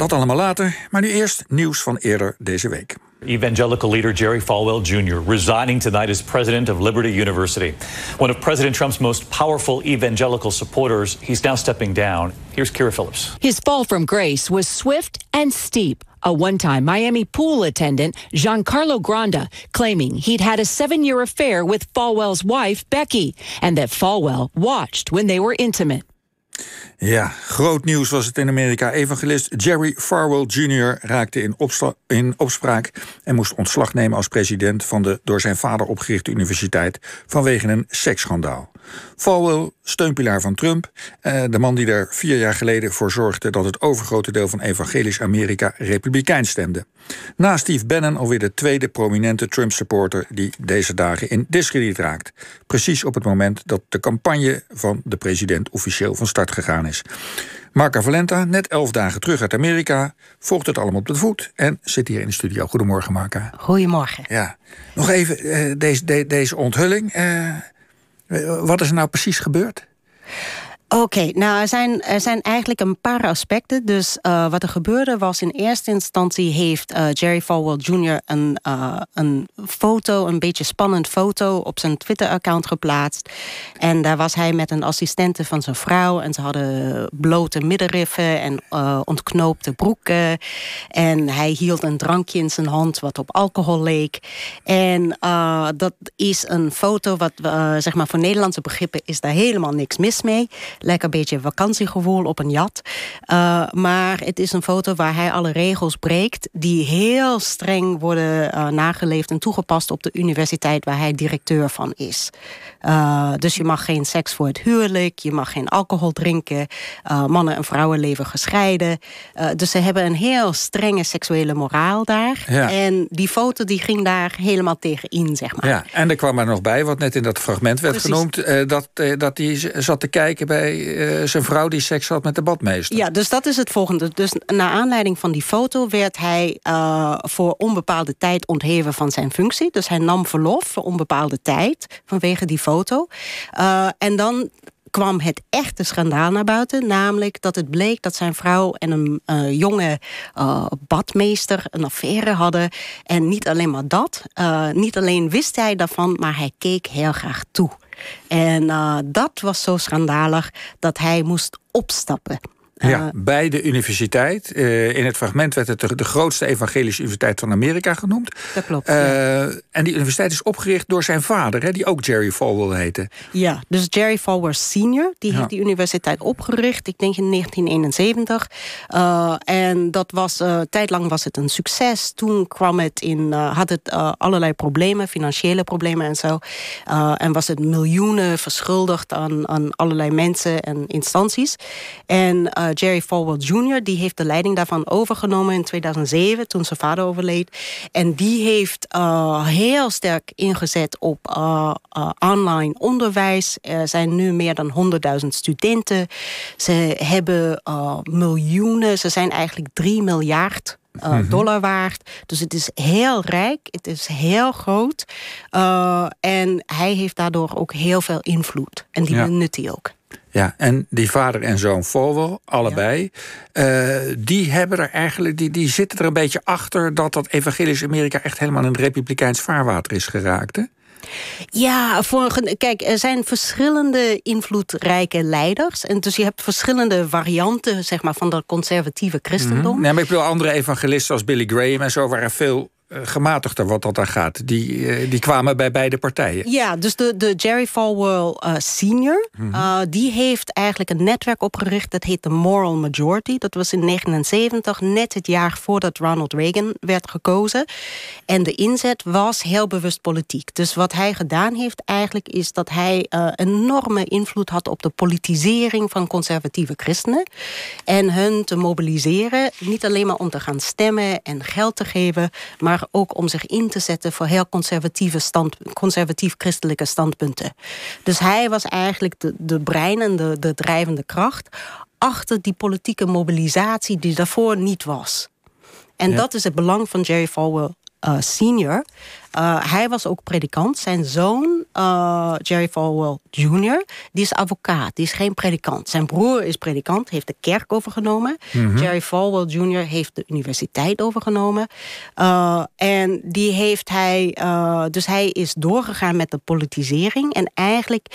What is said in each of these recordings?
dat allemaal later. Maar nu eerst nieuws van eerder deze week. Evangelical leader Jerry Falwell Jr. resigning tonight as president of Liberty University. One of President Trump's most powerful evangelical supporters, he's now stepping down. Here's Kira Phillips. His fall from grace was swift and steep. A one time Miami pool attendant, Giancarlo Granda, claiming he'd had a seven year affair with Falwell's wife, Becky, and that Falwell watched when they were intimate. Ja, groot nieuws was het in Amerika. Evangelist Jerry Farwell Jr. raakte in, opspraak en moest ontslag nemen als president van de door zijn vader opgerichte universiteit vanwege een seksschandaal. Falwell, steunpilaar van Trump, eh, de man die er vier jaar geleden voor zorgde dat het overgrote deel van evangelisch Amerika republikein stemde. Na Steve Bannon alweer de tweede prominente Trump-supporter die deze dagen in discrediet raakt. Precies op het moment dat de campagne van de president officieel van start gegaan is. Marca Valenta, net elf dagen terug uit Amerika, volgt het allemaal op de voet en zit hier in de studio. Goedemorgen, Marca. Goedemorgen. Ja, nog even uh, deze, deze onthulling. Uh, wat is er nou precies gebeurd? Oké, nou er zijn, er zijn eigenlijk een paar aspecten. Dus uh, wat er gebeurde was in eerste instantie heeft uh, Jerry Falwell Jr. Een, uh, een foto, een beetje spannend foto op zijn Twitter-account geplaatst. En daar was hij met een assistente van zijn vrouw. En ze hadden blote middenriffen en ontknoopte broeken. En hij hield een drankje in zijn hand wat op alcohol leek. En dat is een foto wat, zeg maar voor Nederlandse begrippen is daar helemaal niks mis mee lekker beetje vakantiegevoel op een jat. Uh, maar het is een foto waar hij alle regels breekt... die heel streng worden uh, nageleefd en toegepast op de universiteit... waar hij directeur van is. Uh, dus je mag geen seks voor het huwelijk, je mag geen alcohol drinken... mannen en vrouwen leven gescheiden. dus ze hebben een heel strenge seksuele moraal daar. Ja. En die foto die ging daar helemaal tegen in, zeg maar. Ja, en er kwam er nog bij, wat net in dat fragment werd Precies. genoemd... dat, dat hij zat te kijken bij uh, zijn vrouw die seks had met de badmeester. Ja, dus dat is het volgende. Dus naar aanleiding van die foto werd hij uh, voor onbepaalde tijd ontheven van zijn functie. Dus hij nam verlof voor onbepaalde tijd vanwege die foto. Uh, en dan kwam het echte schandaal naar buiten. Namelijk dat het bleek dat zijn vrouw en een uh, jonge uh, badmeester een affaire hadden. En niet alleen maar dat. Uh, niet alleen wist hij daarvan, maar hij keek heel graag toe. En dat was zo schandalig dat hij moest opstappen. Ja, eh, bij de universiteit. Uh, in het fragment werd het de, de, grootste evangelische universiteit van Amerika genoemd. Dat klopt. Uh, En die universiteit is opgericht door zijn vader, hè, die ook Jerry Falwell heette. Ja, dus Jerry Falwell senior, die ja. heeft die universiteit opgericht, ik denk in 1971. en dat was, tijdlang was het een succes. Toen kwam het in, had het allerlei problemen, financiële problemen en zo. en was het miljoenen verschuldigd aan, aan allerlei mensen en instanties. En Jerry Falwell Jr. die heeft de leiding daarvan overgenomen in 2007, toen zijn vader overleed. En die heeft uh, heel sterk ingezet op uh, online onderwijs. Er zijn nu meer dan 100.000 studenten. Ze hebben miljoenen, ze zijn eigenlijk 3 miljard uh, -hmm. dollar waard. Dus het is heel rijk, het is heel groot. Uh, en hij heeft daardoor ook heel veel invloed. En die ja. benut hij ook. Ja, en die vader en zoon Falwell, allebei, ja. uh, die hebben er eigenlijk, die, die zitten er een beetje achter dat dat evangelisch Amerika echt helemaal in een republikeins vaarwater is geraakt. Hè? Ja, voor, kijk, er zijn verschillende invloedrijke leiders. En dus je hebt verschillende varianten zeg maar, van dat conservatieve christendom. Mm -hmm. nee, maar ik bedoel, andere evangelisten als Billy Graham en zo waren veel eh, gematigder wat dat daar gaat. Die, uh, die kwamen bij beide partijen. Ja, dus de, de Jerry Falwell uh, senior... Mm -hmm. die heeft eigenlijk een netwerk opgericht... dat heet de Moral Majority. Dat was in 1979, net het jaar voordat Ronald Reagan werd gekozen. En de inzet was heel bewust politiek. Dus wat hij gedaan heeft eigenlijk... is dat hij enorme invloed had op de politisering... van conservatieve christenen. En hun te mobiliseren, niet alleen maar om te gaan stemmen... en geld te geven, maar maar ook om zich in te zetten voor heel conservatieve stand, conservatief-christelijke standpunten. Dus hij was eigenlijk de, de brein en de, de drijvende kracht achter die politieke mobilisatie die daarvoor niet was. En ja. dat is het belang van Jerry Falwell senior. hij was ook predikant. Zijn zoon, Jerry Falwell Jr., die is advocaat. Die is geen predikant. Zijn broer is predikant, heeft de kerk overgenomen. Mhm. Jerry Falwell Jr. heeft de universiteit overgenomen. en die heeft hij... dus hij is doorgegaan met de politisering. En eigenlijk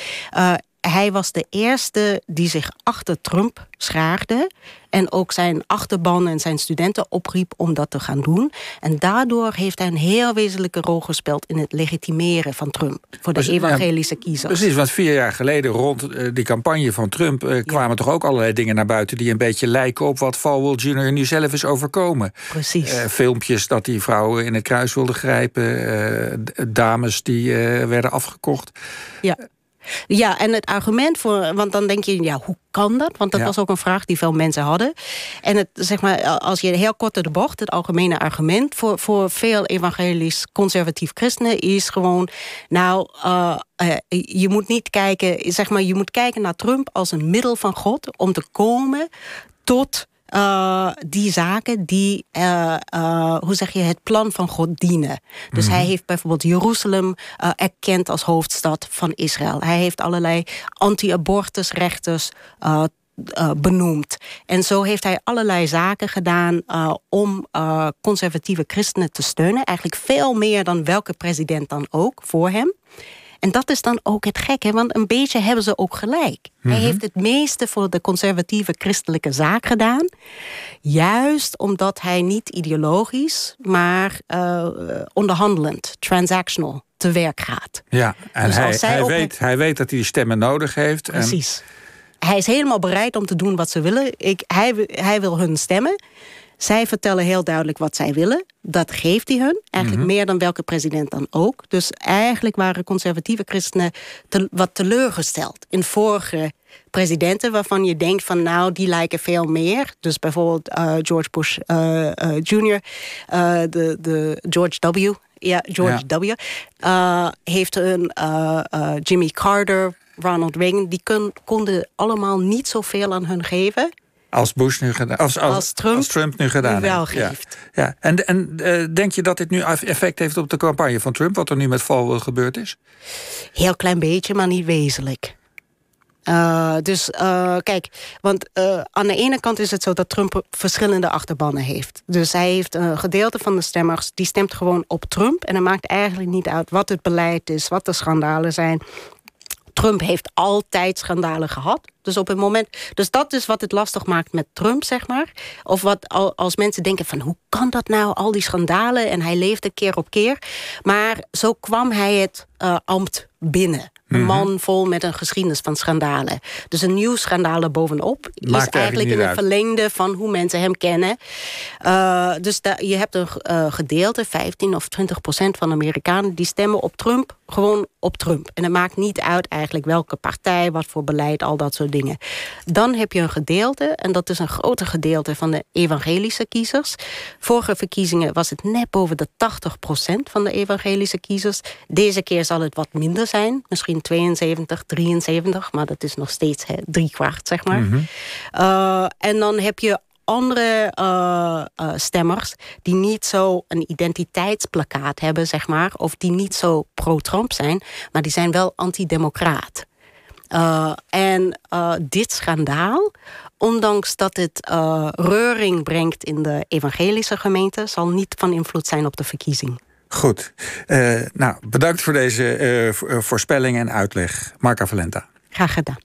hij was de eerste die zich achter Trump schaarde. En ook zijn achterban en zijn studenten opriep om dat te gaan doen. En daardoor heeft hij een heel wezenlijke rol gespeeld in het legitimeren van Trump. Voor de evangelische kiezers. Precies, want vier jaar geleden rond uh, die campagne van Trump uh, kwamen toch ook allerlei dingen naar buiten die een beetje lijken op wat Falwell Jr. nu zelf is overkomen. Precies. Uh, filmpjes dat die vrouwen in het kruis wilden grijpen, dames die werden afgekocht. Ja. Ja, en het argument voor, want dan denk je, ja, hoe kan dat? Want dat was ook een vraag die veel mensen hadden. En het, zeg maar, als je heel kort de bocht, het algemene argument voor, voor veel evangelisch conservatief christenen is gewoon, nou, uh, uh, je moet niet kijken, zeg maar, je moet kijken naar Trump als een middel van God om te komen tot uh, die zaken die, uh, uh, hoe zeg je, het plan van God dienen. Dus hij mhm. heeft bijvoorbeeld Jeruzalem erkend als hoofdstad van Israël. Hij heeft allerlei anti-abortusrechters benoemd. En zo heeft hij allerlei zaken gedaan om conservatieve christenen te steunen. Eigenlijk veel meer dan welke president dan ook voor hem. En dat is dan ook het gekke, want een beetje hebben ze ook gelijk. Hij mhm. heeft het meeste voor de conservatieve christelijke zaak gedaan. Juist omdat hij niet ideologisch, maar uh, onderhandelend, transactional te werk gaat. Ja, en dus hij, hij, weet, hij weet dat hij die stemmen nodig heeft. Precies. Hij is helemaal bereid om te doen wat ze willen. Ik, hij, hij wil hun stemmen. Zij vertellen heel duidelijk wat zij willen. Dat geeft hij hun. Eigenlijk mhm. meer dan welke president dan ook. Dus eigenlijk waren conservatieve christenen wat teleurgesteld in vorige presidenten waarvan je denkt van nou die lijken veel meer. Dus bijvoorbeeld uh, George Bush uh, uh, Jr., de, de George W. Ja, George W. heeft een Jimmy Carter, Ronald Reagan, die konden allemaal niet zoveel aan hun geven. Als Bush nu gedaan, als, als, Trump, als Trump nu gedaan wel geeft. Ja, ja. En, en uh, denk je dat dit nu effect heeft op de campagne van Trump, wat er nu met Falwell gebeurd is? Heel klein beetje, maar niet wezenlijk. Uh, dus uh, kijk, want uh, aan de ene kant is het zo dat Trump verschillende achterbannen heeft. Dus hij heeft een gedeelte van de stemmers die stemt gewoon op Trump. En het maakt eigenlijk niet uit wat het beleid is, wat de schandalen zijn. Trump heeft altijd schandalen gehad. Dus op het moment. Dus dat is wat het lastig maakt met Trump, zeg maar. Of wat als mensen denken van hoe kan dat nou, al die schandalen en hij leefde keer op keer. Maar zo kwam hij het uh, ambt binnen. Een mhm. man vol met een geschiedenis van schandalen. Dus een nieuw schandaal bovenop is eigenlijk in het verlengde van hoe mensen hem kennen. Uh, dus je hebt een uh, gedeelte, 15 of 20 procent van de Amerikanen, die stemmen op Trump, gewoon op Trump. En het maakt niet uit eigenlijk welke partij, wat voor beleid, al dat soort dingen. Dan heb je een gedeelte, en dat is een groter gedeelte van de evangelische kiezers. Vorige verkiezingen was het net boven de 80 procent van de evangelische kiezers. Deze keer zal het wat minder zijn, misschien 72, 73, maar dat is nog steeds drie kwart, zeg maar. Mhm. Eh, en dan heb je andere uh, uh, stemmers die niet zo een identiteitsplakkaat hebben, zeg maar, of die niet zo pro-Trump zijn, maar die zijn wel anti-democraat. en dit schandaal, ondanks dat het reuring brengt in de evangelische gemeente, zal niet van invloed zijn op de verkiezing. Goed. Uh, nou, bedankt voor deze uh, voorspelling en uitleg. Marca Valenta. Graag gedaan.